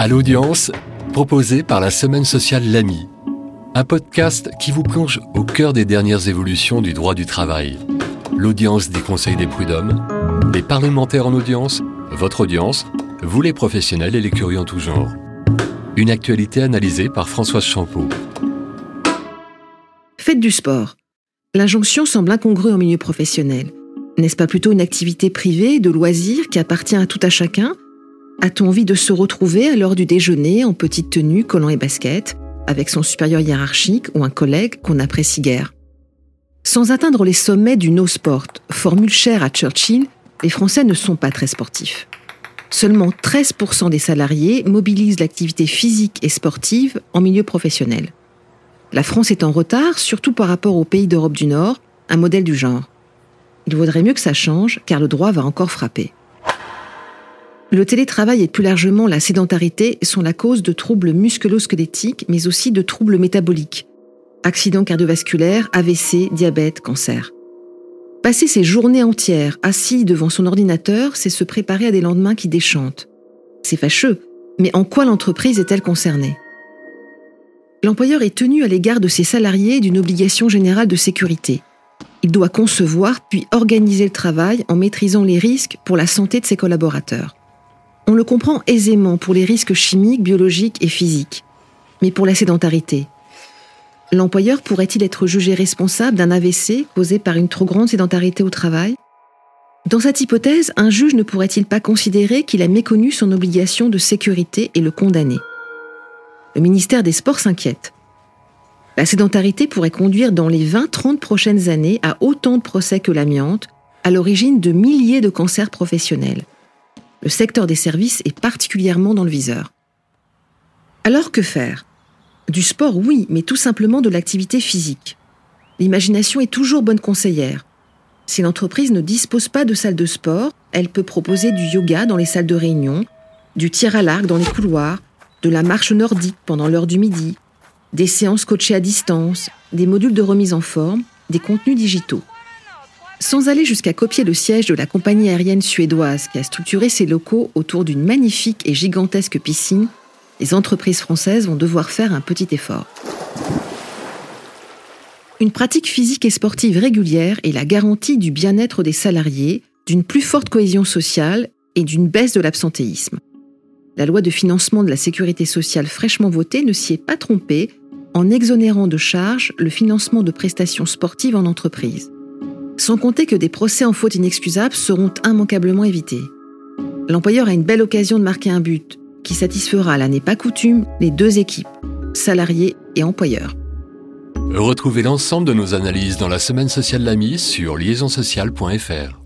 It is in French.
À l'audience, proposé par la Semaine sociale L'Ami, un podcast qui vous plonge au cœur des dernières évolutions du droit du travail. L'audience des conseils des prud'hommes, les parlementaires en audience, votre audience, vous les professionnels et les curieux en tout genre. Une actualité analysée par Françoise Champeau. Faites du sport. L'injonction semble incongrue en milieu professionnel. N'est-ce pas plutôt une activité privée, de loisir, qui appartient à tout à chacun A-t-on envie de se retrouver à l'heure du déjeuner en petite tenue, collant et basket, avec son supérieur hiérarchique ou un collègue qu'on apprécie guère? Sans atteindre les sommets du no sport, formule chère à Churchill, les Français ne sont pas très sportifs. Seulement 13% des salariés mobilisent l'activité physique et sportive en milieu professionnel. La France est en retard, surtout par rapport aux pays d'Europe du Nord, un modèle du genre. Il vaudrait mieux que ça change, car le droit va encore frapper. Le télétravail et plus largement la sédentarité sont la cause de troubles musculo-squelettiques, mais aussi de troubles métaboliques. Accidents cardiovasculaires, AVC, diabète, cancer. Passer ses journées entières assis devant son ordinateur, c'est se préparer à des lendemains qui déchantent. C'est fâcheux, mais en quoi l'entreprise est-elle concernée? L'employeur est tenu à l'égard de ses salariés d'une obligation générale de sécurité. Il doit concevoir puis organiser le travail en maîtrisant les risques pour la santé de ses collaborateurs. On le comprend aisément pour les risques chimiques, biologiques et physiques. Mais pour la sédentarité, l'employeur pourrait-il être jugé responsable d'un AVC causé par une trop grande sédentarité au travail? Dans cette hypothèse, un juge ne pourrait-il pas considérer qu'il a méconnu son obligation de sécurité et le condamner? Le ministère des Sports s'inquiète. La sédentarité pourrait conduire dans les 20-30 prochaines années à autant de procès que l'amiante, à l'origine de milliers de cancers professionnels. Le secteur des services est particulièrement dans le viseur. Alors que faire? Du sport, oui, mais tout simplement de l'activité physique. L'imagination est toujours bonne conseillère. Si l'entreprise ne dispose pas de salle de sport, elle peut proposer du yoga dans les salles de réunion, du tir à l'arc dans les couloirs, de la marche nordique pendant l'heure du midi, des séances coachées à distance, des modules de remise en forme, des contenus digitaux. Sans aller jusqu'à copier le siège de la compagnie aérienne suédoise qui a structuré ses locaux autour d'une magnifique et gigantesque piscine, les entreprises françaises vont devoir faire un petit effort. Une pratique physique et sportive régulière est la garantie du bien-être des salariés, d'une plus forte cohésion sociale et d'une baisse de l'absentéisme. La loi de financement de la sécurité sociale fraîchement votée ne s'y est pas trompée en exonérant de charges le financement de prestations sportives en entreprise. Sans compter que des procès en faute inexcusable seront immanquablement évités. L'employeur a une belle occasion de marquer un but qui satisfera, l'année pas coutume, les deux équipes, salariés et employeurs. Retrouvez l'ensemble de nos analyses dans la semaine sociale L'Ami sur liaisonsociale.fr.